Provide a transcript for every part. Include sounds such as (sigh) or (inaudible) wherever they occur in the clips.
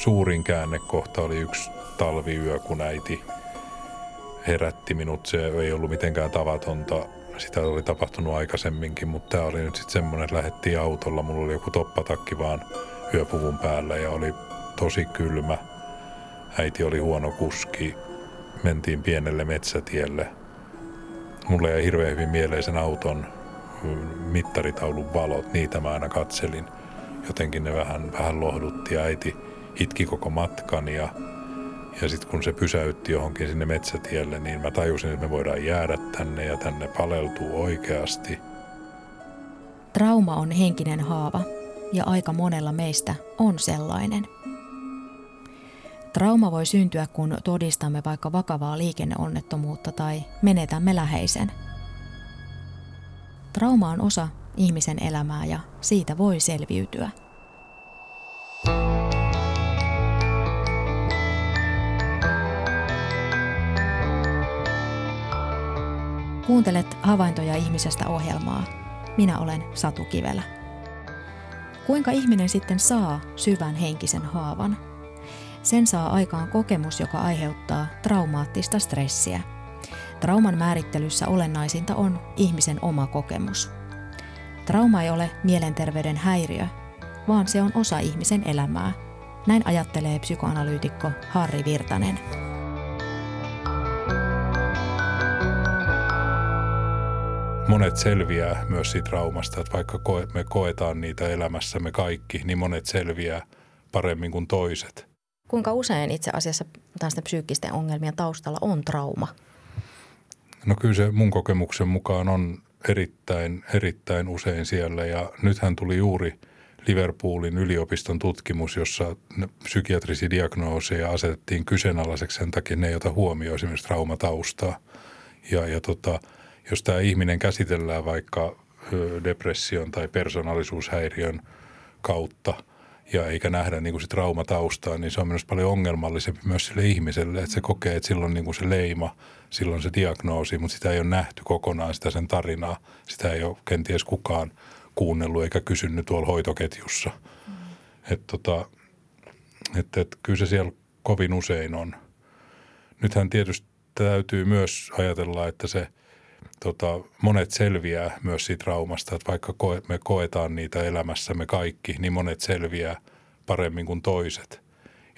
suurin käännekohta oli yksi talviyö, kun äiti herätti minut. Se ei ollut mitenkään tavatonta. Sitä oli tapahtunut aikaisemminkin, mutta tämä oli nyt sitten semmoinen, että lähdettiin autolla. Mulla oli joku toppatakki vaan yöpuvun päällä ja oli tosi kylmä. Äiti oli huono kuski. Mentiin pienelle metsätielle. Mulle jäi hirveän hyvin mieleen sen auton mittaritaulun valot. Niitä mä aina katselin. Jotenkin ne vähän, vähän lohdutti. Äiti itki koko matkan ja, ja sitten kun se pysäytti johonkin sinne metsätielle, niin mä tajusin, että me voidaan jäädä tänne ja tänne paleltuu oikeasti. Trauma on henkinen haava ja aika monella meistä on sellainen. Trauma voi syntyä, kun todistamme vaikka vakavaa liikenneonnettomuutta tai menetämme läheisen. Trauma on osa ihmisen elämää ja siitä voi selviytyä. Kuuntelet Havaintoja ihmisestä ohjelmaa. Minä olen Satu Kivelä. Kuinka ihminen sitten saa syvän henkisen haavan? Sen saa aikaan kokemus, joka aiheuttaa traumaattista stressiä. Trauman määrittelyssä olennaisinta on ihmisen oma kokemus. Trauma ei ole mielenterveyden häiriö, vaan se on osa ihmisen elämää. Näin ajattelee psykoanalyytikko Harri Virtanen. Monet selviää myös siitä traumasta, että vaikka me koetaan niitä elämässämme kaikki, niin monet selviää paremmin kuin toiset. Kuinka usein itse asiassa tästä psyykkisten ongelmien taustalla on trauma? No kyllä se mun kokemuksen mukaan on erittäin, erittäin usein siellä ja nythän tuli juuri Liverpoolin yliopiston tutkimus, jossa psykiatrisia diagnooseja asetettiin kyseenalaiseksi sen takia, ne ei ota huomioon esimerkiksi traumataustaa. Ja, ja tota, jos tämä ihminen käsitellään vaikka depression tai persoonallisuushäiriön kautta ja eikä nähdä niin kuin se traumataustaa, niin se on myös paljon ongelmallisempi myös sille ihmiselle, että se kokee, että silloin niin kuin se leima, silloin se diagnoosi, mutta sitä ei ole nähty kokonaan sitä sen tarinaa. Sitä ei ole kenties kukaan kuunnellut eikä kysynyt tuolla hoitoketjussa. Mm. Että tota, et, et, kyllä se siellä kovin usein on. Nythän tietysti täytyy myös ajatella, että se – tota, monet selviää myös siitä traumasta, että vaikka koe, me koetaan niitä elämässämme kaikki, niin monet selviää paremmin kuin toiset.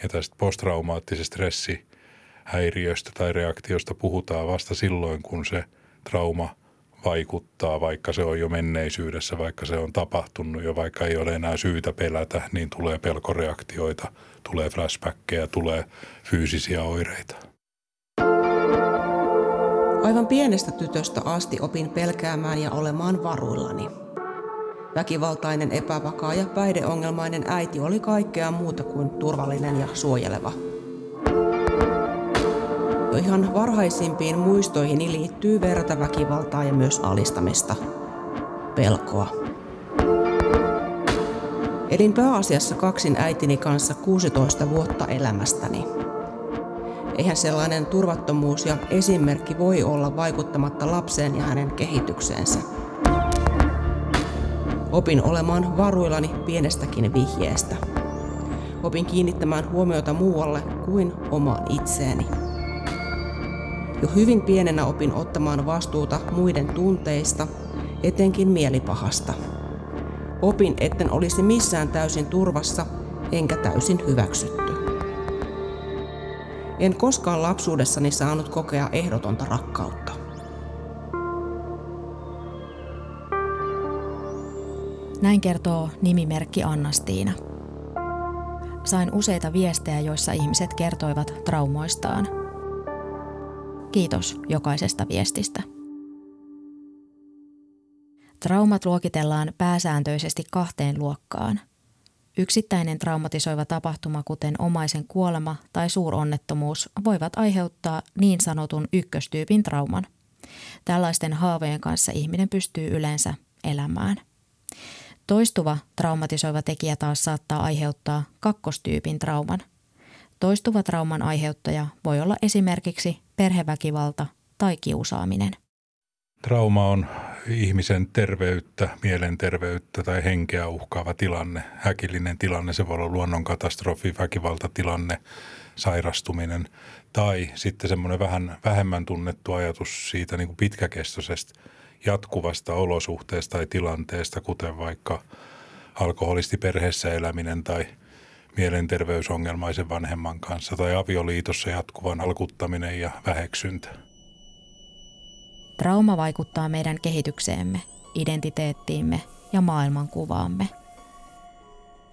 Ja tästä posttraumaattisesta stressihäiriöstä tai reaktiosta puhutaan vasta silloin, kun se trauma vaikuttaa, vaikka se on jo menneisyydessä, vaikka se on tapahtunut jo, vaikka ei ole enää syytä pelätä, niin tulee pelkoreaktioita, tulee flashbackkejä, tulee fyysisiä oireita. Aivan pienestä tytöstä asti opin pelkäämään ja olemaan varuillani. Väkivaltainen, epävakaa ja päihdeongelmainen äiti oli kaikkea muuta kuin turvallinen ja suojeleva. Jo ihan varhaisimpiin muistoihini liittyy verta väkivaltaa ja myös alistamista. Pelkoa. Elin pääasiassa kaksin äitini kanssa 16 vuotta elämästäni. Eihän sellainen turvattomuus ja esimerkki voi olla vaikuttamatta lapseen ja hänen kehitykseensä. Opin olemaan varuillani pienestäkin vihjeestä. Opin kiinnittämään huomiota muualle kuin omaan itseeni. Jo hyvin pienenä opin ottamaan vastuuta muiden tunteista, etenkin mielipahasta. Opin, etten olisi missään täysin turvassa enkä täysin hyväksytty. En koskaan lapsuudessani saanut kokea ehdotonta rakkautta. Näin kertoo nimimerkki Annastiina. Sain useita viestejä, joissa ihmiset kertoivat traumoistaan. Kiitos jokaisesta viestistä. Traumat luokitellaan pääsääntöisesti kahteen luokkaan – Yksittäinen traumatisoiva tapahtuma, kuten omaisen kuolema tai suuronnettomuus, voivat aiheuttaa niin sanotun ykköstyypin trauman. Tällaisten haavojen kanssa ihminen pystyy yleensä elämään. Toistuva traumatisoiva tekijä taas saattaa aiheuttaa kakkostyypin trauman. Toistuva trauman aiheuttaja voi olla esimerkiksi perheväkivalta tai kiusaaminen. Trauma on ihmisen terveyttä, mielenterveyttä tai henkeä uhkaava tilanne, häkillinen tilanne, se voi olla luonnonkatastrofi, väkivaltatilanne, sairastuminen tai sitten semmoinen vähän vähemmän tunnettu ajatus siitä niin kuin pitkäkestoisesta jatkuvasta olosuhteesta tai tilanteesta, kuten vaikka alkoholistiperheessä eläminen tai mielenterveysongelmaisen vanhemman kanssa tai avioliitossa jatkuvan alkuttaminen ja väheksyntä. Trauma vaikuttaa meidän kehitykseemme, identiteettiimme ja maailmankuvaamme.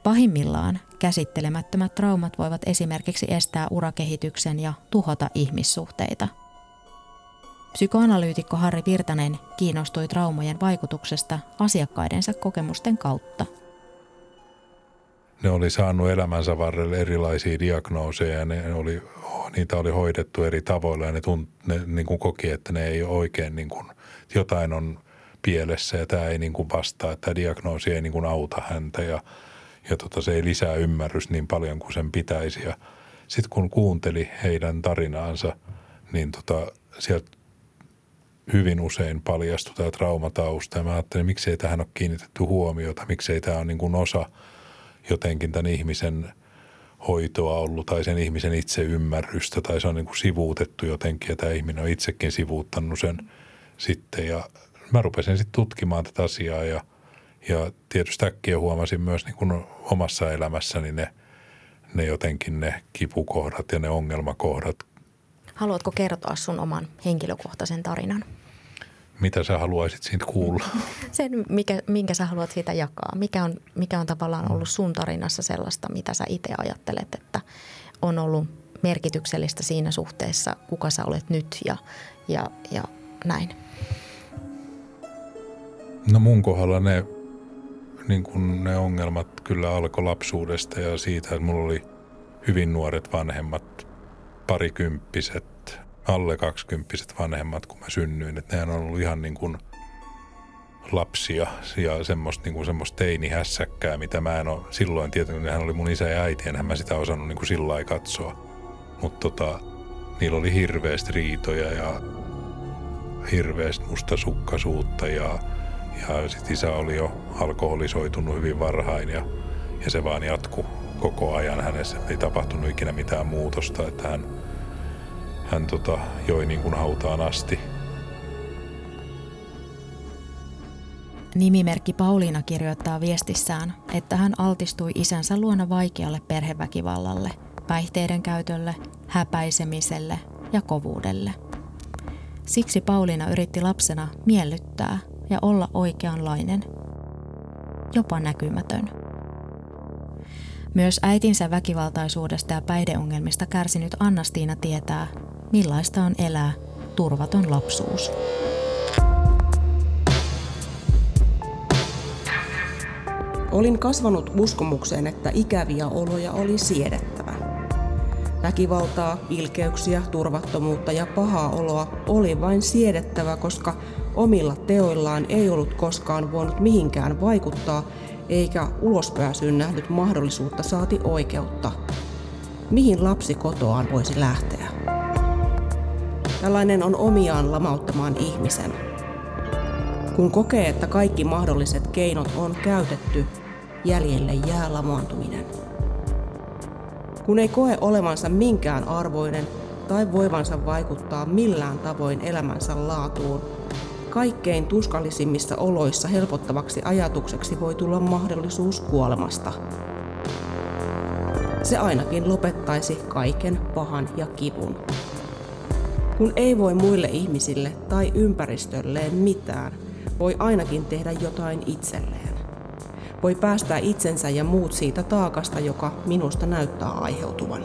Pahimmillaan käsittelemättömät traumat voivat esimerkiksi estää urakehityksen ja tuhota ihmissuhteita. Psykoanalyytikko Harri Virtanen kiinnostui traumojen vaikutuksesta asiakkaidensa kokemusten kautta. Ne oli saanut elämänsä varrella erilaisia diagnooseja ja ne oli niitä oli hoidettu eri tavoilla ja ne, tunt, ne niin kuin koki, että ne ei oikein niin kuin, jotain on pielessä ja tämä ei niin kuin vastaa, että tämä diagnoosi ei niin kuin auta häntä ja, ja tota, se ei lisää ymmärrys niin paljon kuin sen pitäisi. Ja sitten kun kuunteli heidän tarinaansa, niin tota, sieltä hyvin usein paljastui tämä traumatausta ja mä ajattelin, miksei tähän ole kiinnitetty huomiota, miksei tämä ole niin kuin osa jotenkin tämän ihmisen – hoitoa ollut tai sen ihmisen itse ymmärrystä tai se on niin kuin sivuutettu jotenkin ja tämä ihminen on itsekin sivuuttanut sen sitten ja mä rupesin sitten tutkimaan tätä asiaa ja, ja tietysti äkkiä huomasin myös niin kuin omassa elämässäni ne, ne jotenkin ne kipukohdat ja ne ongelmakohdat. Haluatko kertoa sun oman henkilökohtaisen tarinan? Mitä sä haluaisit siitä kuulla? Sen, mikä, minkä sä haluat siitä jakaa. Mikä on, mikä on tavallaan ollut sun tarinassa sellaista, mitä sä itse ajattelet, että on ollut merkityksellistä siinä suhteessa, kuka sä olet nyt ja, ja, ja näin? No mun kohdalla ne, niin kun ne ongelmat kyllä alkoi lapsuudesta ja siitä, että mulla oli hyvin nuoret vanhemmat, parikymppiset alle kaksikymppiset vanhemmat, kun mä synnyin. Että nehän on ollut ihan niin kuin lapsia ja semmoista, niin kuin semmoista teinihässäkkää, mitä mä en ole silloin tietänyt. Nehän oli mun isä ja äiti, enhän mä sitä osannut niin kuin sillä katsoa. Mutta tota, niillä oli hirveästi riitoja ja hirveästi mustasukkaisuutta ja, ja sit isä oli jo alkoholisoitunut hyvin varhain ja, ja se vaan jatku koko ajan hänessä. Ei tapahtunut ikinä mitään muutosta, että hän – hän tota, joi niin kuin hautaan asti. Nimimerkki Pauliina kirjoittaa viestissään, että hän altistui isänsä luona vaikealle perheväkivallalle, päihteiden käytölle, häpäisemiselle ja kovuudelle. Siksi Pauliina yritti lapsena miellyttää ja olla oikeanlainen, jopa näkymätön. Myös äitinsä väkivaltaisuudesta ja päihdeongelmista kärsinyt Annastiina tietää, millaista on elää turvaton lapsuus. Olin kasvanut uskomukseen, että ikäviä oloja oli siedettävä. Väkivaltaa, ilkeyksiä, turvattomuutta ja pahaa oloa oli vain siedettävä, koska omilla teoillaan ei ollut koskaan voinut mihinkään vaikuttaa, eikä ulospääsyyn nähnyt mahdollisuutta saati oikeutta. Mihin lapsi kotoaan voisi lähteä? Tällainen on omiaan lamauttamaan ihmisen. Kun kokee, että kaikki mahdolliset keinot on käytetty, jäljelle jää lamaantuminen. Kun ei koe olevansa minkään arvoinen tai voivansa vaikuttaa millään tavoin elämänsä laatuun, kaikkein tuskallisimmissa oloissa helpottavaksi ajatukseksi voi tulla mahdollisuus kuolemasta. Se ainakin lopettaisi kaiken pahan ja kivun. Kun ei voi muille ihmisille tai ympäristölleen mitään, voi ainakin tehdä jotain itselleen. Voi päästää itsensä ja muut siitä taakasta, joka minusta näyttää aiheutuvan.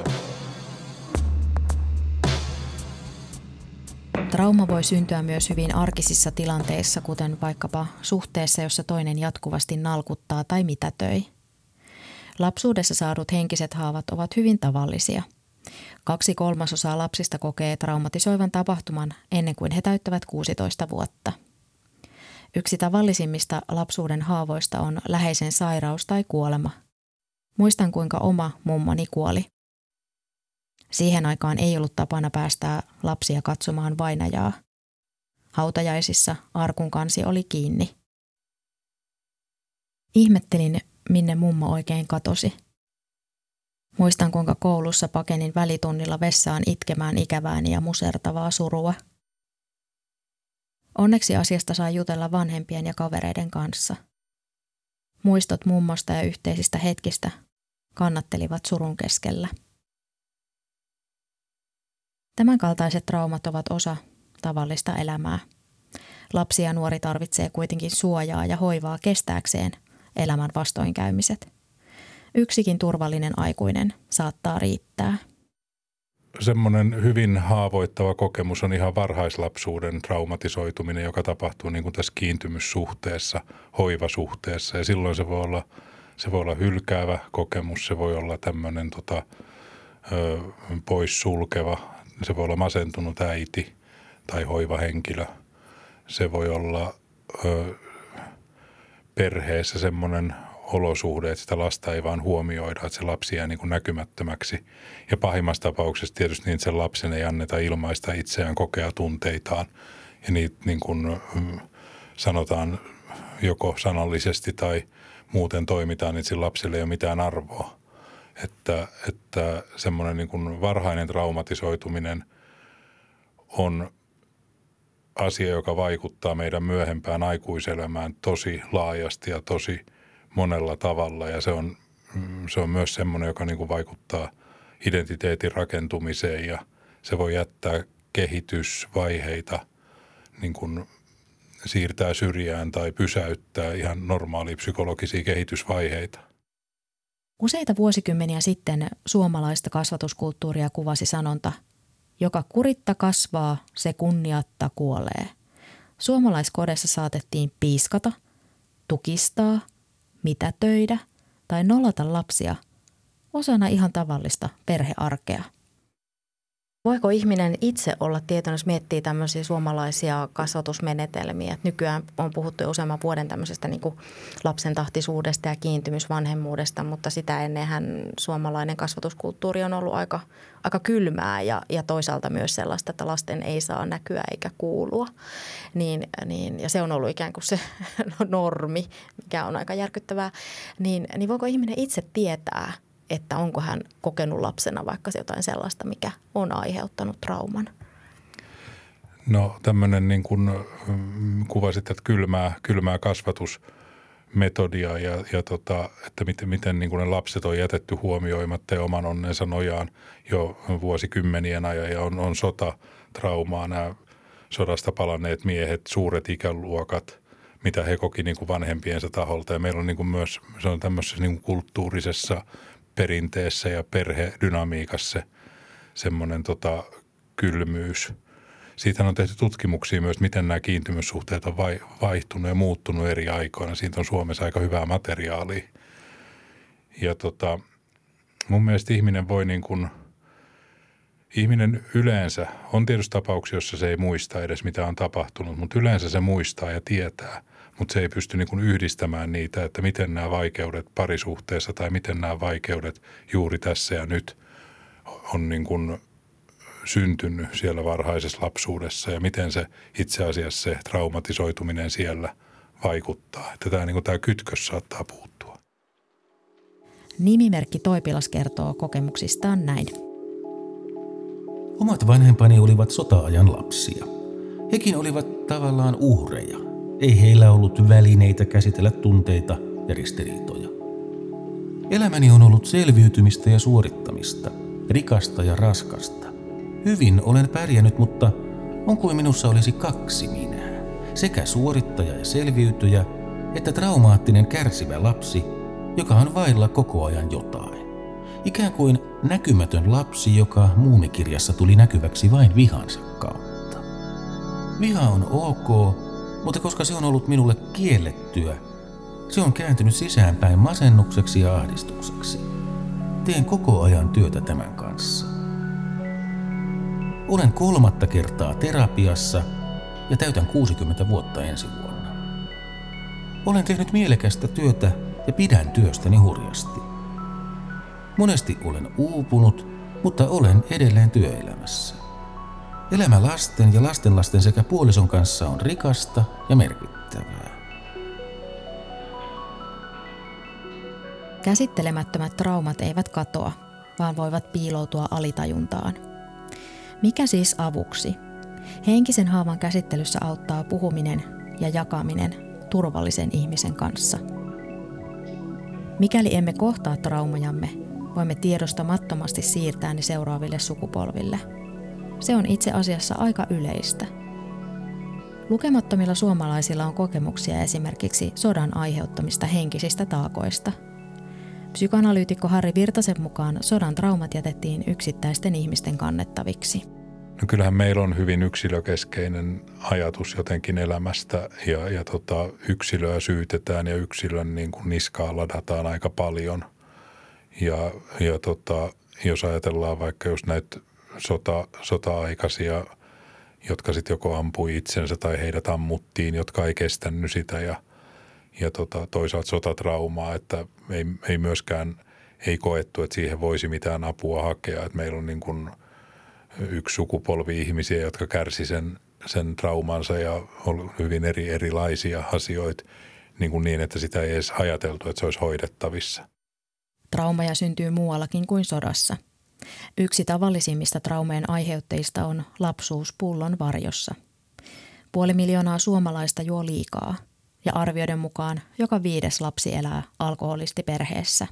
Trauma voi syntyä myös hyvin arkisissa tilanteissa, kuten vaikkapa suhteessa, jossa toinen jatkuvasti nalkuttaa tai mitätöi. Lapsuudessa saadut henkiset haavat ovat hyvin tavallisia – Kaksi kolmasosaa lapsista kokee traumatisoivan tapahtuman ennen kuin he täyttävät 16 vuotta. Yksi tavallisimmista lapsuuden haavoista on läheisen sairaus tai kuolema. Muistan kuinka oma mummoni kuoli. Siihen aikaan ei ollut tapana päästää lapsia katsomaan vainajaa. Hautajaisissa arkun kansi oli kiinni. Ihmettelin, minne mummo oikein katosi. Muistan, kuinka koulussa pakenin välitunnilla vessaan itkemään ikävääni ja musertavaa surua. Onneksi asiasta saa jutella vanhempien ja kavereiden kanssa. Muistot mummosta ja yhteisistä hetkistä kannattelivat surun keskellä. Tämänkaltaiset traumat ovat osa tavallista elämää. Lapsi ja nuori tarvitsee kuitenkin suojaa ja hoivaa kestääkseen elämän vastoinkäymiset. Yksikin turvallinen aikuinen saattaa riittää. Semmoinen hyvin haavoittava kokemus on ihan varhaislapsuuden traumatisoituminen, joka tapahtuu niin kuin tässä kiintymyssuhteessa, hoivasuhteessa. Ja silloin se voi olla, se voi olla hylkäävä kokemus, se voi olla tämmöinen tota, ö, poissulkeva, se voi olla masentunut äiti tai hoivahenkilö. Se voi olla ö, perheessä semmoinen olosuhde, että sitä lasta ei vaan huomioida, että se lapsi jää niin kuin näkymättömäksi. Ja pahimmassa tapauksessa tietysti niin, sen lapsen ei anneta ilmaista itseään kokea tunteitaan. Ja niitä niin kuin, mm, sanotaan joko sanallisesti tai muuten toimitaan, niin sillä lapselle ei ole mitään arvoa. Että, että semmoinen niin kuin varhainen traumatisoituminen on asia, joka vaikuttaa meidän myöhempään aikuiselämään tosi laajasti ja tosi monella tavalla. Ja se on, mm, se on myös semmoinen, joka niin kuin vaikuttaa identiteetin rakentumiseen ja se voi jättää kehitysvaiheita niin kuin siirtää syrjään tai pysäyttää ihan normaalia psykologisia kehitysvaiheita. Useita vuosikymmeniä sitten suomalaista kasvatuskulttuuria kuvasi sanonta – joka kuritta kasvaa, se kunniatta kuolee. Suomalaiskodessa saatettiin piiskata, tukistaa, mitätöidä tai nolata lapsia osana ihan tavallista perhearkea. Voiko ihminen itse olla tietoinen, jos miettii tämmöisiä suomalaisia kasvatusmenetelmiä? Nykyään on puhuttu jo useamman vuoden tämmöisestä niin kuin lapsen tahtisuudesta ja kiintymysvanhemmuudesta, mutta sitä ennenhän suomalainen kasvatuskulttuuri on ollut aika, aika kylmää ja, ja toisaalta myös sellaista, että lasten ei saa näkyä eikä kuulua. Niin, niin, ja se on ollut ikään kuin se (laughs) normi, mikä on aika järkyttävää. Niin, niin voiko ihminen itse tietää – että onko hän kokenut lapsena vaikka jotain sellaista, mikä on aiheuttanut trauman? No tämmöinen niin kuin mm, kuvasit, että kylmää, kylmää kasvatusmetodia ja, ja tota, että miten, miten niin kuin ne lapset on jätetty huomioimatta ja oman onnensa nojaan jo vuosikymmenien ajan ja on, on sotatraumaa nämä sodasta palanneet miehet, suuret ikäluokat, mitä he koki niin kuin vanhempiensa taholta. Ja meillä on niin kuin myös, se on tämmöisessä niin kuin kulttuurisessa perinteessä ja perhedynamiikassa semmoinen tota, kylmyys. Siitä on tehty tutkimuksia myös, miten nämä kiintymyssuhteet on vaihtunut ja muuttunut eri aikoina. Siitä on Suomessa aika hyvää materiaalia. Ja tota, mun mielestä ihminen voi niin kuin, ihminen yleensä, on tietysti tapauksia, jossa se ei muista edes mitä on tapahtunut, mutta yleensä se muistaa ja tietää – mutta se ei pysty niin kuin yhdistämään niitä, että miten nämä vaikeudet parisuhteessa tai miten nämä vaikeudet juuri tässä ja nyt on niin kuin syntynyt siellä varhaisessa lapsuudessa ja miten se itse asiassa se traumatisoituminen siellä vaikuttaa. Että tämä, niin kuin tämä kytkös saattaa puuttua. Nimimerkki Toipilas kertoo kokemuksistaan näin. Omat vanhempani olivat sota-ajan lapsia. Hekin olivat tavallaan uhreja – ei heillä ollut välineitä käsitellä tunteita ja ristiriitoja. Elämäni on ollut selviytymistä ja suorittamista, rikasta ja raskasta. Hyvin olen pärjännyt, mutta on kuin minussa olisi kaksi minää. Sekä suorittaja ja selviytyjä, että traumaattinen kärsivä lapsi, joka on vailla koko ajan jotain. Ikään kuin näkymätön lapsi, joka muumikirjassa tuli näkyväksi vain vihansa kautta. Viha on ok, mutta koska se on ollut minulle kiellettyä, se on kääntynyt sisäänpäin masennukseksi ja ahdistukseksi. Teen koko ajan työtä tämän kanssa. Olen kolmatta kertaa terapiassa ja täytän 60 vuotta ensi vuonna. Olen tehnyt mielekästä työtä ja pidän työstäni hurjasti. Monesti olen uupunut, mutta olen edelleen työelämässä. Elämä lasten ja lastenlasten sekä puolison kanssa on rikasta ja merkittävää. Käsittelemättömät traumat eivät katoa, vaan voivat piiloutua alitajuntaan. Mikä siis avuksi? Henkisen haavan käsittelyssä auttaa puhuminen ja jakaminen turvallisen ihmisen kanssa. Mikäli emme kohtaa traumajamme, voimme tiedostamattomasti siirtää ne seuraaville sukupolville. Se on itse asiassa aika yleistä. Lukemattomilla suomalaisilla on kokemuksia esimerkiksi sodan aiheuttamista henkisistä taakoista – Psykoanalyytikko Harri Virtasen mukaan sodan traumat jätettiin yksittäisten ihmisten kannettaviksi. No kyllähän meillä on hyvin yksilökeskeinen ajatus jotenkin elämästä ja, ja tota, yksilöä syytetään ja yksilön niin kuin niskaa ladataan aika paljon. Ja, ja tota, jos ajatellaan vaikka jos näitä sota, sota-aikaisia, jotka sitten joko ampui itsensä tai heidät ammuttiin, jotka ei kestänyt sitä ja – ja tota, toisaalta sotatraumaa, että ei, ei myöskään ei koettu, että siihen voisi mitään apua hakea. Että meillä on niin kuin yksi sukupolvi ihmisiä, jotka kärsi sen, sen traumansa ja on hyvin eri, erilaisia asioita niin, kuin niin, että sitä ei edes ajateltu, että se olisi hoidettavissa. Traumaja syntyy muuallakin kuin sodassa. Yksi tavallisimmista traumeen aiheutteista on lapsuus pullon varjossa. Puoli miljoonaa suomalaista juo liikaa – ja arvioiden mukaan joka viides lapsi elää alkoholistiperheessä.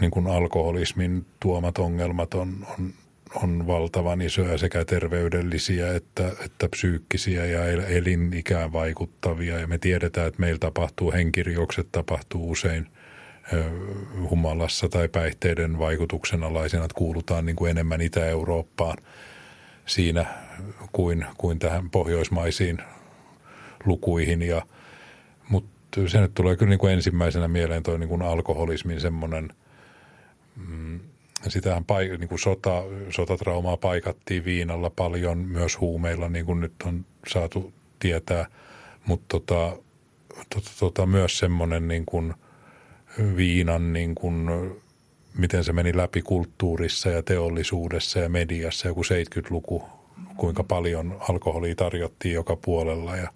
Niin kuin alkoholismin tuomat ongelmat on, on, on valtavan isoja sekä terveydellisiä että, että psyykkisiä ja elinikään vaikuttavia. Ja me tiedetään, että meillä tapahtuu henkirjokset, tapahtuu usein humalassa tai päihteiden vaikutuksen alaisena, että kuulutaan niin kuin enemmän Itä-Eurooppaan siinä kuin, kuin tähän pohjoismaisiin lukuihin. Ja – mutta se nyt tulee kyllä niin kuin ensimmäisenä mieleen toi niin kuin alkoholismin semmoinen, mm, sitähän paik- niin kuin sota, sotatraumaa paikattiin viinalla paljon, myös huumeilla niin kuin nyt on saatu tietää, mutta tota, tota, tota, myös semmoinen niin kuin viinan niin kuin, miten se meni läpi kulttuurissa ja teollisuudessa ja mediassa joku 70-luku, kuinka paljon alkoholia tarjottiin joka puolella ja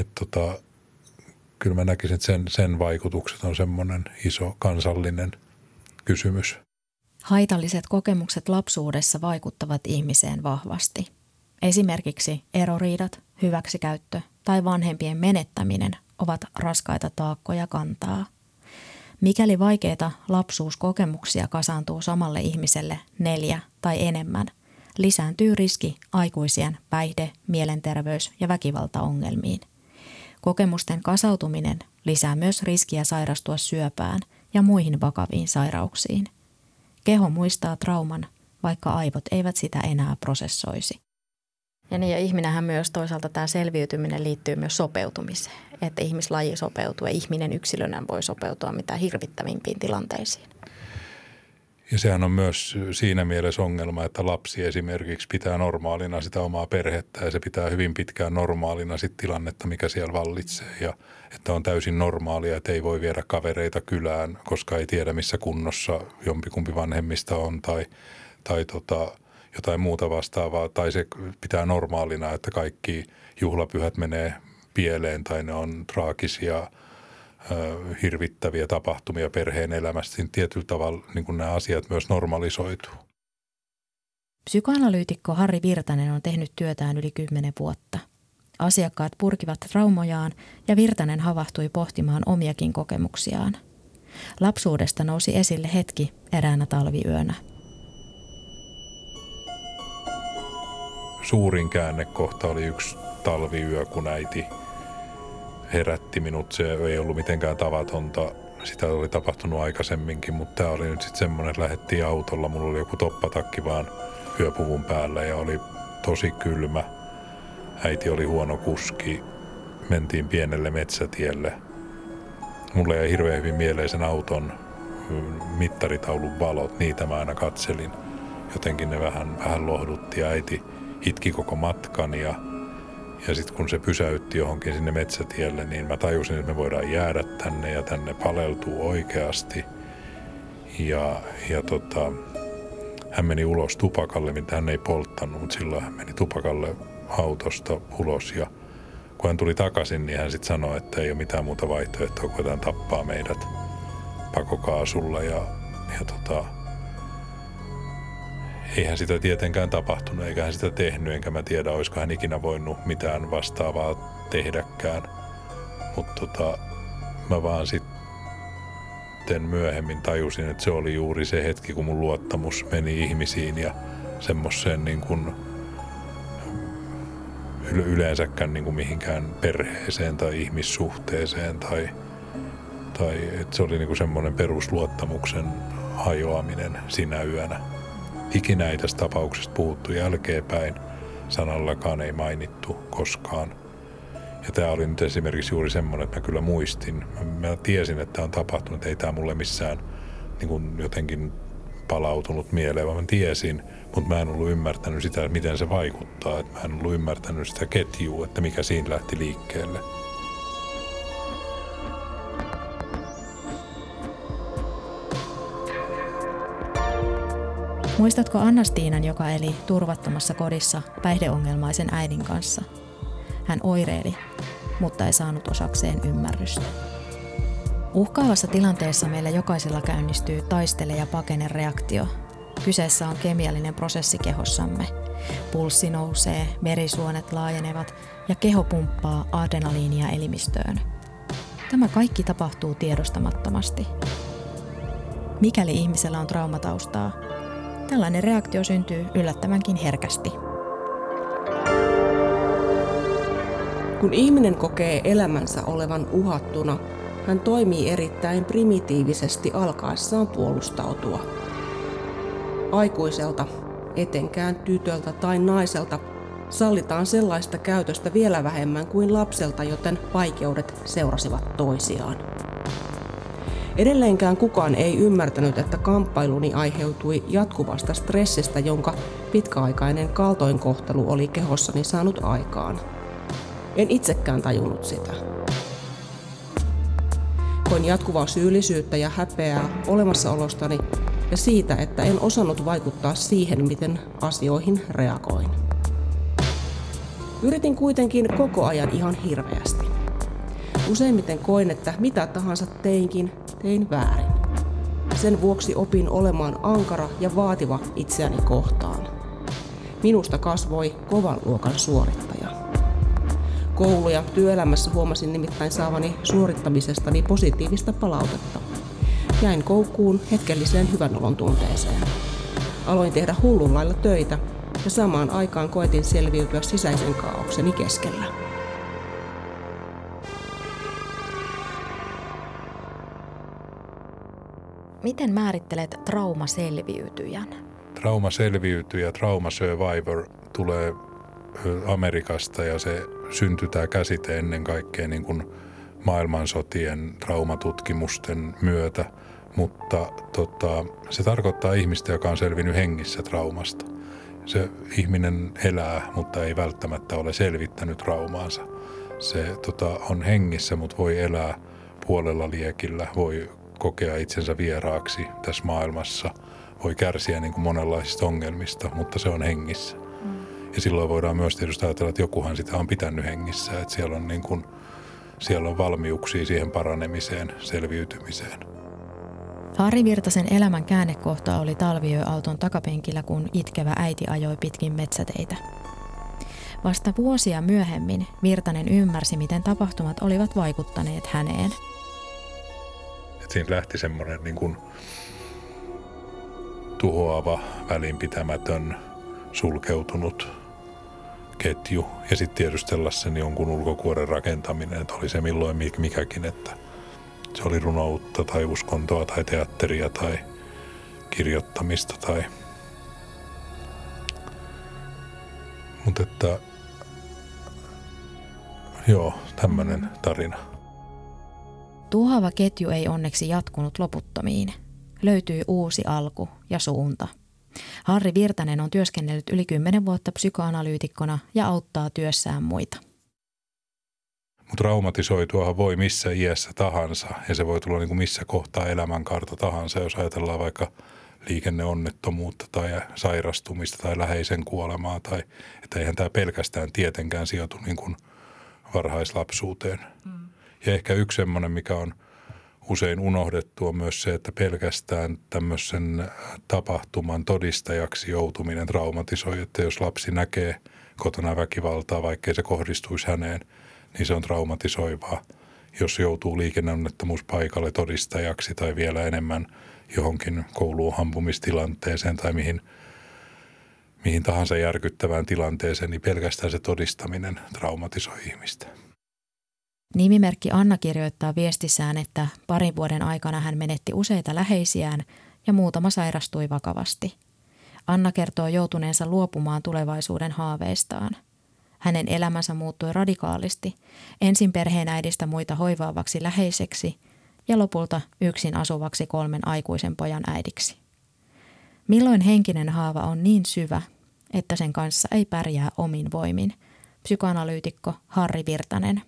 et tota, kyllä mä näkisin, että sen, sen vaikutukset on semmoinen iso kansallinen kysymys. Haitalliset kokemukset lapsuudessa vaikuttavat ihmiseen vahvasti. Esimerkiksi eroriidat, hyväksikäyttö tai vanhempien menettäminen ovat raskaita taakkoja kantaa. Mikäli vaikeita lapsuuskokemuksia kasaantuu samalle ihmiselle neljä tai enemmän, lisääntyy riski aikuisien päihde-, mielenterveys- ja väkivaltaongelmiin – Kokemusten kasautuminen lisää myös riskiä sairastua syöpään ja muihin vakaviin sairauksiin. Keho muistaa trauman, vaikka aivot eivät sitä enää prosessoisi. Ja niin, ja ihminenhän myös toisaalta tämä selviytyminen liittyy myös sopeutumiseen. Että ihmislaji sopeutuu ja ihminen yksilönä voi sopeutua mitä hirvittävimpiin tilanteisiin. Ja sehän on myös siinä mielessä ongelma, että lapsi esimerkiksi pitää normaalina sitä omaa perhettä ja se pitää hyvin pitkään normaalina sit tilannetta, mikä siellä vallitsee. Ja että on täysin normaalia, että ei voi viedä kavereita kylään, koska ei tiedä missä kunnossa jompikumpi vanhemmista on tai, tai tota, jotain muuta vastaavaa. Tai se pitää normaalina, että kaikki juhlapyhät menee pieleen tai ne on traagisia – hirvittäviä tapahtumia perheen elämästä, niin tietyllä tavalla niin kuin nämä asiat myös normalisoituu. Psykoanalyytikko Harri Virtanen on tehnyt työtään yli kymmenen vuotta. Asiakkaat purkivat traumojaan ja Virtanen havahtui pohtimaan omiakin kokemuksiaan. Lapsuudesta nousi esille hetki eräänä talviyönä. Suurin käännekohta oli yksi talviyö, kun äiti – herätti minut. Se ei ollut mitenkään tavatonta. Sitä oli tapahtunut aikaisemminkin, mutta tämä oli nyt sitten semmoinen, että lähdettiin autolla. Mulla oli joku toppatakki vaan hyöpuvun päällä ja oli tosi kylmä. Äiti oli huono kuski. Mentiin pienelle metsätielle. Mulle jäi hirveän hyvin mieleen sen auton mittaritaulun valot. Niitä mä aina katselin. Jotenkin ne vähän, vähän lohdutti. Äiti itki koko matkan ja ja sitten kun se pysäytti johonkin sinne metsätielle, niin mä tajusin, että me voidaan jäädä tänne ja tänne paleltuu oikeasti. Ja, ja tota, hän meni ulos tupakalle, mitä hän ei polttanut, mutta silloin hän meni tupakalle autosta ulos ja kun hän tuli takaisin, niin hän sitten sanoi, että ei ole mitään muuta vaihtoehtoa, kun hän tappaa meidät pakokaasulla ja, ja tota, eihän sitä tietenkään tapahtunut, eikä hän sitä tehnyt, enkä mä tiedä, olisiko hän ikinä voinut mitään vastaavaa tehdäkään. Mutta tota, mä vaan sitten myöhemmin tajusin, että se oli juuri se hetki, kun mun luottamus meni ihmisiin ja semmoiseen niin kuin yleensäkään niin kuin mihinkään perheeseen tai ihmissuhteeseen tai, tai että se oli niin kuin semmoinen perusluottamuksen hajoaminen sinä yönä. Ikinä ei tästä tapauksesta puhuttu jälkeenpäin, sanallakaan ei mainittu koskaan. Ja tämä oli nyt esimerkiksi juuri semmoinen, että mä kyllä muistin. Mä, tiesin, että tämä on tapahtunut, ei tämä mulle missään niin kuin jotenkin palautunut mieleen, vaan mä tiesin, mutta mä en ollut ymmärtänyt sitä, miten se vaikuttaa. Että mä en ollut ymmärtänyt sitä ketjua, että mikä siinä lähti liikkeelle. Muistatko Annastiinan, joka eli turvattomassa kodissa päihdeongelmaisen äidin kanssa? Hän oireili, mutta ei saanut osakseen ymmärrystä. Uhkaavassa tilanteessa meillä jokaisella käynnistyy taistele- ja pakene reaktio. Kyseessä on kemiallinen prosessi kehossamme. Pulssi nousee, verisuonet laajenevat ja keho pumppaa adrenaliinia elimistöön. Tämä kaikki tapahtuu tiedostamattomasti. Mikäli ihmisellä on traumataustaa, tällainen reaktio syntyy yllättävänkin herkästi. Kun ihminen kokee elämänsä olevan uhattuna, hän toimii erittäin primitiivisesti alkaessaan puolustautua. Aikuiselta, etenkään tytöltä tai naiselta, sallitaan sellaista käytöstä vielä vähemmän kuin lapselta, joten vaikeudet seurasivat toisiaan. Edelleenkään kukaan ei ymmärtänyt, että kamppailuni aiheutui jatkuvasta stressistä, jonka pitkäaikainen kaltoinkohtelu oli kehossani saanut aikaan. En itsekään tajunnut sitä. Koin jatkuvaa syyllisyyttä ja häpeää olemassaolostani ja siitä, että en osannut vaikuttaa siihen, miten asioihin reagoin. Yritin kuitenkin koko ajan ihan hirveästi. Useimmiten koin, että mitä tahansa teinkin, tein väärin. Sen vuoksi opin olemaan ankara ja vaativa itseäni kohtaan. Minusta kasvoi kovan luokan suorittaja. Koulu- ja työelämässä huomasin nimittäin saavani suorittamisestani positiivista palautetta. Jäin koukkuun hetkelliseen hyvän olon tunteeseen. Aloin tehdä hullun lailla töitä ja samaan aikaan koetin selviytyä sisäisen kaaukseni keskellä. Miten määrittelet traumaselviytyjän? Traumaselviytyjä, trauma survivor, tulee Amerikasta ja se syntyi tämä käsite ennen kaikkea niin kuin maailmansotien traumatutkimusten myötä, mutta tota, se tarkoittaa ihmistä, joka on selvinnyt hengissä traumasta. Se ihminen elää, mutta ei välttämättä ole selvittänyt traumaansa. Se tota, on hengissä, mutta voi elää puolella liekillä, voi kokea itsensä vieraaksi tässä maailmassa, voi kärsiä niin kuin monenlaisista ongelmista, mutta se on hengissä. Ja silloin voidaan myös tietysti ajatella, että jokuhan sitä on pitänyt hengissä, että siellä on, niin kuin, siellä on valmiuksia siihen paranemiseen, selviytymiseen. Harri Virtasen elämän käännekohta oli talviöauton takapenkillä, kun itkevä äiti ajoi pitkin metsäteitä. Vasta vuosia myöhemmin Virtanen ymmärsi, miten tapahtumat olivat vaikuttaneet häneen. Et siinä lähti semmoinen niin kuin tuhoava, välinpitämätön, sulkeutunut ketju ja sitten tiedustella sen jonkun ulkokuoren rakentaminen, että oli se milloin mikäkin, että se oli runoutta tai uskontoa tai teatteria tai kirjoittamista tai mutta että joo, tämmöinen tarina. Tuhava ketju ei onneksi jatkunut loputtomiin. Löytyi uusi alku ja suunta – Harri Virtanen on työskennellyt yli 10 vuotta psykoanalyytikkona ja auttaa työssään muita. Mutta traumatisoituahan voi missä iässä tahansa ja se voi tulla niin kuin missä kohtaa elämänkaarta tahansa. Jos ajatellaan vaikka liikenneonnettomuutta tai sairastumista tai läheisen kuolemaa. Tai, että eihän tämä pelkästään tietenkään sijoitu niin kuin varhaislapsuuteen. Mm. Ja ehkä yksi semmoinen, mikä on usein unohdettu, on myös se, että pelkästään tämmöisen tapahtuman todistajaksi joutuminen traumatisoi. Että jos lapsi näkee kotona väkivaltaa, vaikkei se kohdistuisi häneen, niin se on traumatisoivaa. Jos joutuu liikenneonnettomuuspaikalle todistajaksi tai vielä enemmän – johonkin kouluun hampumistilanteeseen tai mihin, mihin tahansa järkyttävään tilanteeseen, niin pelkästään se todistaminen traumatisoi ihmistä. Nimimerkki Anna kirjoittaa viestissään, että parin vuoden aikana hän menetti useita läheisiään ja muutama sairastui vakavasti. Anna kertoo joutuneensa luopumaan tulevaisuuden haaveistaan. Hänen elämänsä muuttui radikaalisti, ensin perheenäidistä muita hoivaavaksi läheiseksi ja lopulta yksin asuvaksi kolmen aikuisen pojan äidiksi. Milloin henkinen haava on niin syvä, että sen kanssa ei pärjää omin voimin? Psykoanalyytikko Harri Virtanen.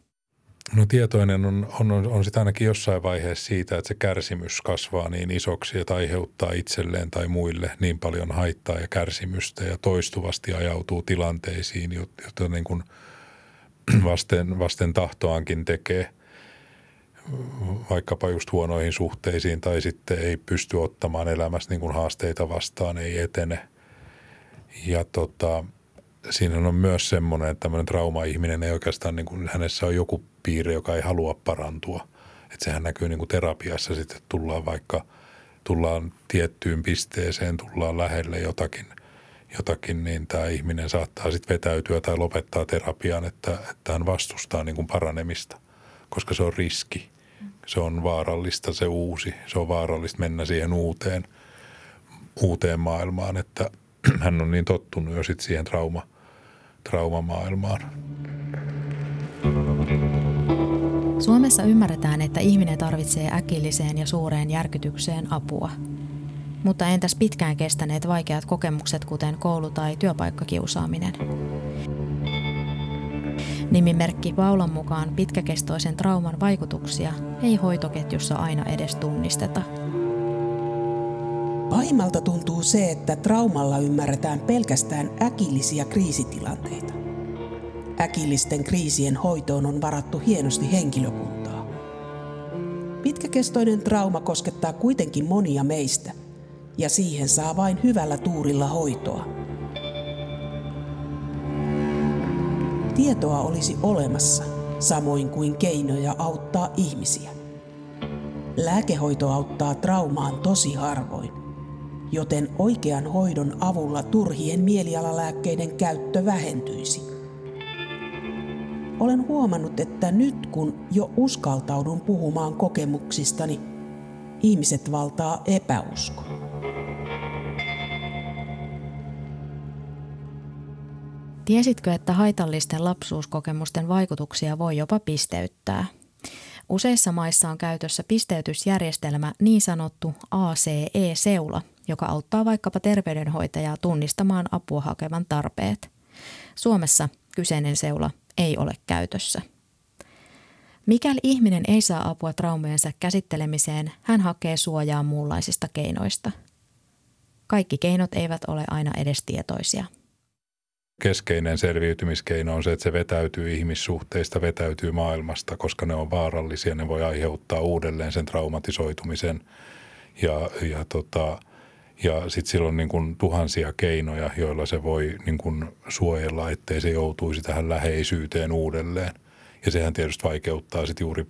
No tietoinen on, on, on, sitä ainakin jossain vaiheessa siitä, että se kärsimys kasvaa niin isoksi, että aiheuttaa itselleen tai muille niin paljon haittaa ja kärsimystä ja toistuvasti ajautuu tilanteisiin, joita niin kuin (clears throat) vasten, vasten tahtoankin tekee – vaikkapa just huonoihin suhteisiin tai sitten ei pysty ottamaan elämässä niin kuin haasteita vastaan, ei etene. Ja tota, siinä on myös semmoinen, että tämmöinen trauma-ihminen ei oikeastaan, niin kuin, hänessä on joku piirre, joka ei halua parantua. Että sehän näkyy niin kuin terapiassa sitten, että tullaan vaikka, tullaan tiettyyn pisteeseen, tullaan lähelle jotakin, jotakin niin tämä ihminen saattaa sitten vetäytyä tai lopettaa terapian, että, että hän vastustaa niin kuin paranemista, koska se on riski – se on vaarallista se uusi, se on vaarallista mennä siihen uuteen, uuteen maailmaan, että (clears throat) hän on niin tottunut jo sitten siihen trauma, traumamaailmaan. Suomessa ymmärretään, että ihminen tarvitsee äkilliseen ja suureen järkytykseen apua. Mutta entäs pitkään kestäneet vaikeat kokemukset, kuten koulu- tai työpaikkakiusaaminen? Nimimerkki Paulan mukaan pitkäkestoisen trauman vaikutuksia ei hoitoketjussa aina edes tunnisteta. Pahimmalta tuntuu se, että traumalla ymmärretään pelkästään äkillisiä kriisitilanteita. Äkillisten kriisien hoitoon on varattu hienosti henkilökuntaa. Pitkäkestoinen trauma koskettaa kuitenkin monia meistä, ja siihen saa vain hyvällä tuurilla hoitoa. Tietoa olisi olemassa, samoin kuin keinoja auttaa ihmisiä. Lääkehoito auttaa traumaan tosi harvoin, joten oikean hoidon avulla turhien mielialalääkkeiden käyttö vähentyisi. Olen huomannut, että nyt kun jo uskaltaudun puhumaan kokemuksistani, ihmiset valtaa epäusko. Tiesitkö, että haitallisten lapsuuskokemusten vaikutuksia voi jopa pisteyttää? Useissa maissa on käytössä pisteytysjärjestelmä, niin sanottu ACE-seula, joka auttaa vaikkapa terveydenhoitajaa tunnistamaan apua hakevan tarpeet. Suomessa kyseinen seula ei ole käytössä. Mikäli ihminen ei saa apua traumojensa käsittelemiseen, hän hakee suojaa muunlaisista keinoista. Kaikki keinot eivät ole aina edes tietoisia – keskeinen selviytymiskeino on se, että se vetäytyy ihmissuhteista, vetäytyy maailmasta, koska ne on vaarallisia. Ne voi aiheuttaa uudelleen sen traumatisoitumisen ja, ja, tota, ja sitten sillä on niin kuin tuhansia keinoja, joilla se voi niin kuin suojella, ettei se joutuisi tähän läheisyyteen uudelleen. Ja sehän tietysti vaikeuttaa sitten juuri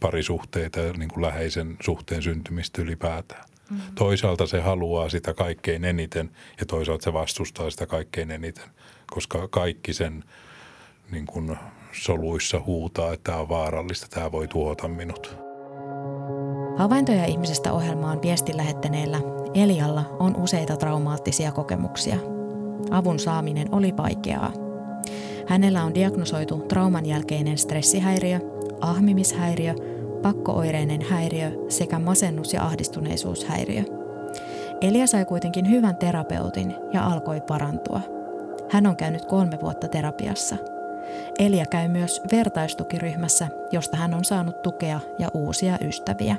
parisuhteita ja niin kuin läheisen suhteen syntymistä ylipäätään. Mm. Toisaalta se haluaa sitä kaikkein eniten ja toisaalta se vastustaa sitä kaikkein eniten, koska kaikki sen niin kuin soluissa huutaa, että tämä on vaarallista, tämä voi tuhota minut. Havaintoja ihmisestä ohjelmaan viestin lähettäneellä Elialla on useita traumaattisia kokemuksia. Avun saaminen oli vaikeaa. Hänellä on diagnosoitu trauman jälkeinen stressihäiriö, ahmimishäiriö – pakkooireinen häiriö sekä masennus- ja ahdistuneisuushäiriö. Elia sai kuitenkin hyvän terapeutin ja alkoi parantua. Hän on käynyt kolme vuotta terapiassa. Elia käy myös vertaistukiryhmässä, josta hän on saanut tukea ja uusia ystäviä.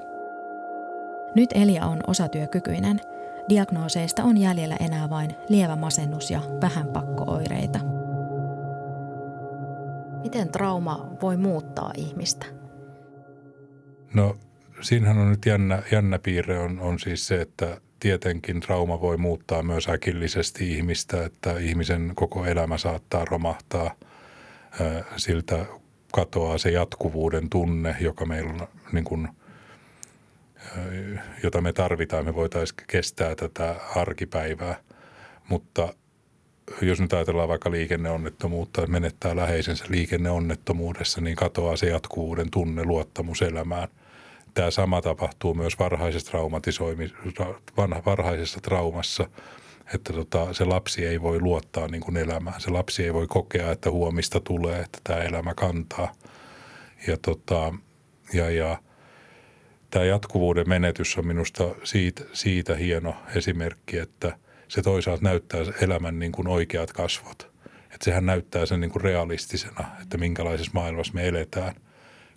Nyt Elia on osatyökykyinen. Diagnooseista on jäljellä enää vain lievä masennus ja vähän pakkooireita. Miten trauma voi muuttaa ihmistä? No siinähän on nyt jännä, jännä piirre on, on siis se, että tietenkin trauma voi muuttaa myös äkillisesti ihmistä, että ihmisen koko elämä saattaa romahtaa. Siltä katoaa se jatkuvuuden tunne, joka meillä on niin kuin, jota me tarvitaan. Me voitaisiin kestää tätä arkipäivää, mutta jos nyt ajatellaan vaikka liikenneonnettomuutta, että menettää läheisensä liikenneonnettomuudessa, niin katoaa se jatkuvuuden tunne, luottamus elämään – tämä sama tapahtuu myös varhaisessa, varhaisessa traumassa, että tota, se lapsi ei voi luottaa niin kuin elämään. Se lapsi ei voi kokea, että huomista tulee, että tämä elämä kantaa. Ja, tota, ja, ja tämä jatkuvuuden menetys on minusta siitä, siitä hieno esimerkki, että se toisaalta näyttää elämän niin kuin oikeat kasvot. Että sehän näyttää sen niin kuin realistisena, että minkälaisessa maailmassa me eletään –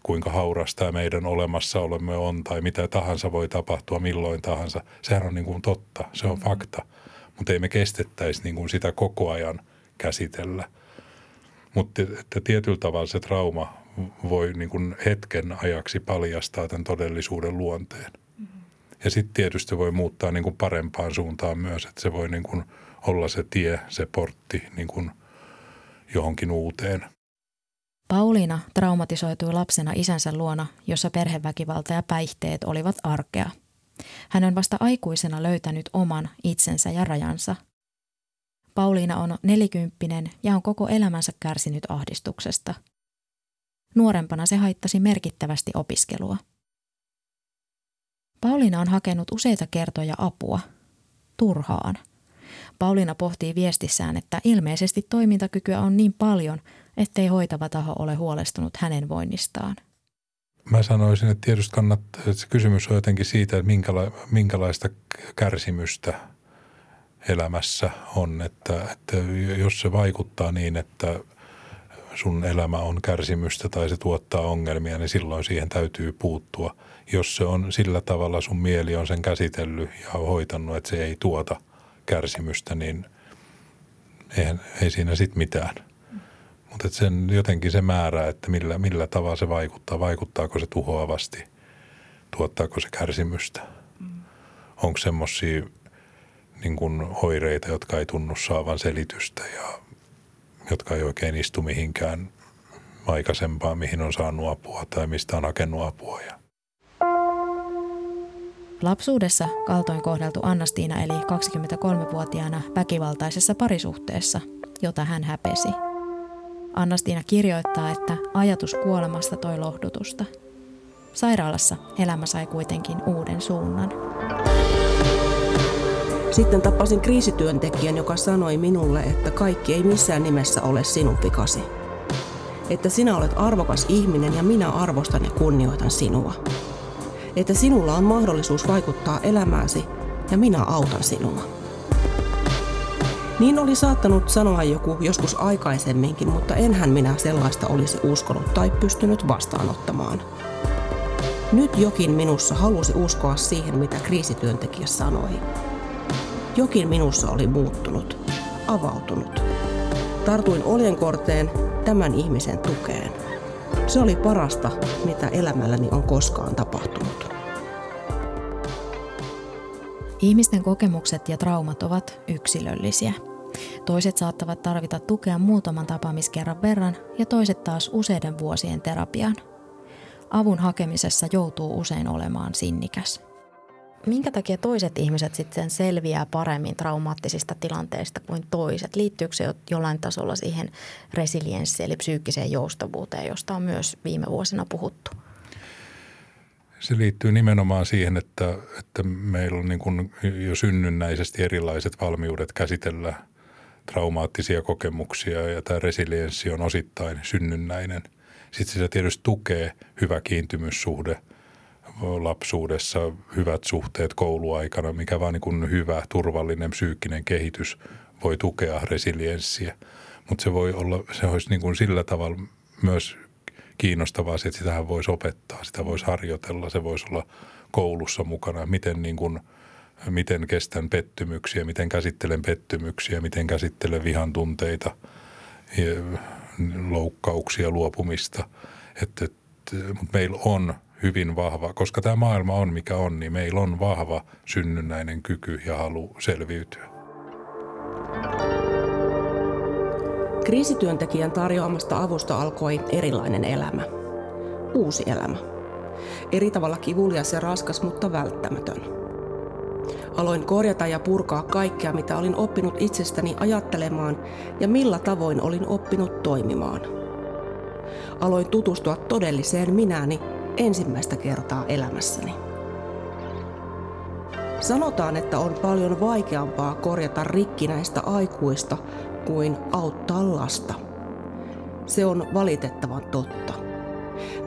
kuinka hauras tämä meidän olemassaolemme on tai mitä tahansa voi tapahtua milloin tahansa. Sehän on niin kuin totta, se on fakta, mutta ei me kestettäisi niin kuin sitä koko ajan käsitellä. Mutta että tietyllä tavalla se trauma voi niin kuin hetken ajaksi paljastaa tämän todellisuuden luonteen. Ja sitten tietysti voi muuttaa niin kuin parempaan suuntaan myös, että se voi niin kuin olla se tie, se portti niin kuin johonkin uuteen – Pauliina traumatisoitui lapsena isänsä luona, jossa perheväkivalta ja päihteet olivat arkea. Hän on vasta aikuisena löytänyt oman itsensä ja rajansa. Pauliina on nelikymppinen ja on koko elämänsä kärsinyt ahdistuksesta. Nuorempana se haittasi merkittävästi opiskelua. Pauliina on hakenut useita kertoja apua. Turhaan. Pauliina pohtii viestissään, että ilmeisesti toimintakykyä on niin paljon – ettei hoitava taho ole huolestunut hänen voinnistaan. Mä sanoisin, että tietysti kannattaa, että se kysymys on jotenkin siitä, että minkäla, minkälaista kärsimystä elämässä on. Että, että jos se vaikuttaa niin, että sun elämä on kärsimystä tai se tuottaa ongelmia, niin silloin siihen täytyy puuttua. Jos se on sillä tavalla sun mieli on sen käsitellyt ja hoitanut, että se ei tuota kärsimystä, niin eihän, ei siinä sitten mitään. Mutta sen jotenkin se määrää, että millä, millä tavalla se vaikuttaa. Vaikuttaako se tuhoavasti? Tuottaako se kärsimystä? Mm. Onko semmoisia niin oireita, jotka ei tunnu saavan selitystä ja jotka ei oikein istu mihinkään aikaisempaa, mihin on saanut apua tai mistä on hakenut apua. Lapsuudessa kaltoin kohdeltu Annastiina eli 23-vuotiaana väkivaltaisessa parisuhteessa, jota hän häpesi – Annastiina kirjoittaa, että ajatus kuolemasta toi lohdutusta. Sairaalassa elämä sai kuitenkin uuden suunnan. Sitten tapasin kriisityöntekijän, joka sanoi minulle, että kaikki ei missään nimessä ole sinun vikasi. Että sinä olet arvokas ihminen ja minä arvostan ja kunnioitan sinua. Että sinulla on mahdollisuus vaikuttaa elämääsi ja minä autan sinua. Niin oli saattanut sanoa joku joskus aikaisemminkin, mutta enhän minä sellaista olisi uskonut tai pystynyt vastaanottamaan. Nyt jokin minussa halusi uskoa siihen, mitä kriisityöntekijä sanoi. Jokin minussa oli muuttunut, avautunut. Tartuin oljenkorteen tämän ihmisen tukeen. Se oli parasta, mitä elämälläni on koskaan tapahtunut. Ihmisten kokemukset ja traumat ovat yksilöllisiä. Toiset saattavat tarvita tukea muutaman tapaamiskerran verran ja toiset taas useiden vuosien terapian. Avun hakemisessa joutuu usein olemaan sinnikäs. Minkä takia toiset ihmiset sitten selviää paremmin traumaattisista tilanteista kuin toiset? Liittyykö se jollain tasolla siihen resilienssiin eli psyykkiseen joustavuuteen, josta on myös viime vuosina puhuttu? Se liittyy nimenomaan siihen, että, että meillä on niin kuin jo synnynnäisesti erilaiset valmiudet käsitellä traumaattisia kokemuksia ja tämä resilienssi on osittain synnynnäinen. Sitten se tietysti tukee hyvä kiintymyssuhde lapsuudessa, hyvät suhteet kouluaikana, mikä vaan niin kuin hyvä, turvallinen psyykkinen kehitys voi tukea resilienssiä. Mutta se voi olla, se olisi niin kuin sillä tavalla myös kiinnostavaa, että sitähän voisi opettaa, sitä voisi harjoitella, se voisi olla koulussa mukana, miten niin kuin miten kestän pettymyksiä, miten käsittelen pettymyksiä, miten käsittelen vihan tunteita, loukkauksia, luopumista. Että, että, mutta meillä on hyvin vahva, koska tämä maailma on mikä on, niin meillä on vahva synnynnäinen kyky ja halu selviytyä. Kriisityöntekijän tarjoamasta avusta alkoi erilainen elämä. Uusi elämä. Eri tavalla kivulias ja raskas, mutta välttämätön. Aloin korjata ja purkaa kaikkea, mitä olin oppinut itsestäni ajattelemaan ja millä tavoin olin oppinut toimimaan. Aloin tutustua todelliseen minäni ensimmäistä kertaa elämässäni. Sanotaan, että on paljon vaikeampaa korjata rikkinäistä aikuista kuin auttaa lasta. Se on valitettavan totta.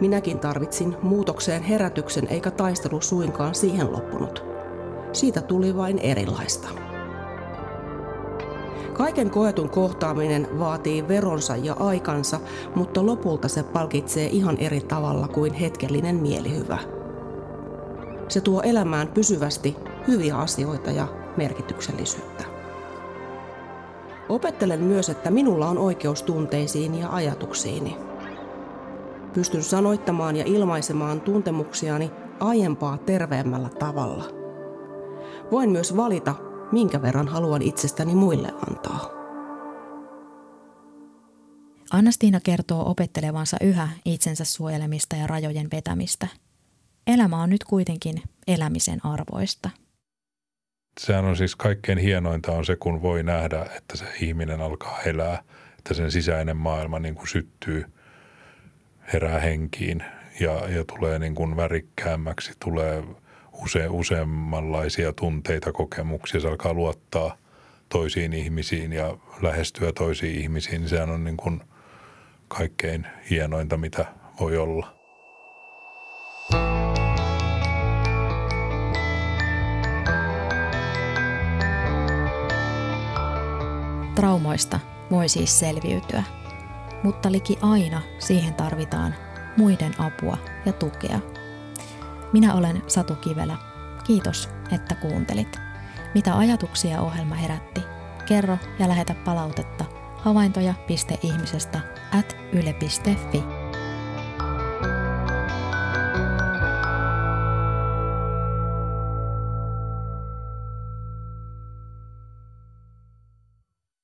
Minäkin tarvitsin muutokseen herätyksen eikä taistelu suinkaan siihen loppunut. Siitä tuli vain erilaista. Kaiken koetun kohtaaminen vaatii veronsa ja aikansa, mutta lopulta se palkitsee ihan eri tavalla kuin hetkellinen mielihyvä. Se tuo elämään pysyvästi hyviä asioita ja merkityksellisyyttä. Opettelen myös, että minulla on oikeus tunteisiin ja ajatuksiini. Pystyn sanoittamaan ja ilmaisemaan tuntemuksiani aiempaa terveemmällä tavalla. Voin myös valita, minkä verran haluan itsestäni muille antaa. Annastiina kertoo opettelevansa yhä itsensä suojelemista ja rajojen vetämistä. Elämä on nyt kuitenkin elämisen arvoista. Sehän on siis kaikkein hienointa on se, kun voi nähdä, että se ihminen alkaa elää, että sen sisäinen maailma niin kuin syttyy, herää henkiin ja, ja tulee niin kuin värikkäämmäksi, tulee – use, useammanlaisia tunteita, kokemuksia. Se alkaa luottaa toisiin ihmisiin ja lähestyä toisiin ihmisiin. Niin sehän on niin kuin kaikkein hienointa, mitä voi olla. Traumoista voi siis selviytyä, mutta liki aina siihen tarvitaan muiden apua ja tukea – minä olen Satu Kivelä. Kiitos, että kuuntelit. Mitä ajatuksia ohjelma herätti? Kerro ja lähetä palautetta havaintoja.ihmisestä at yle.fi.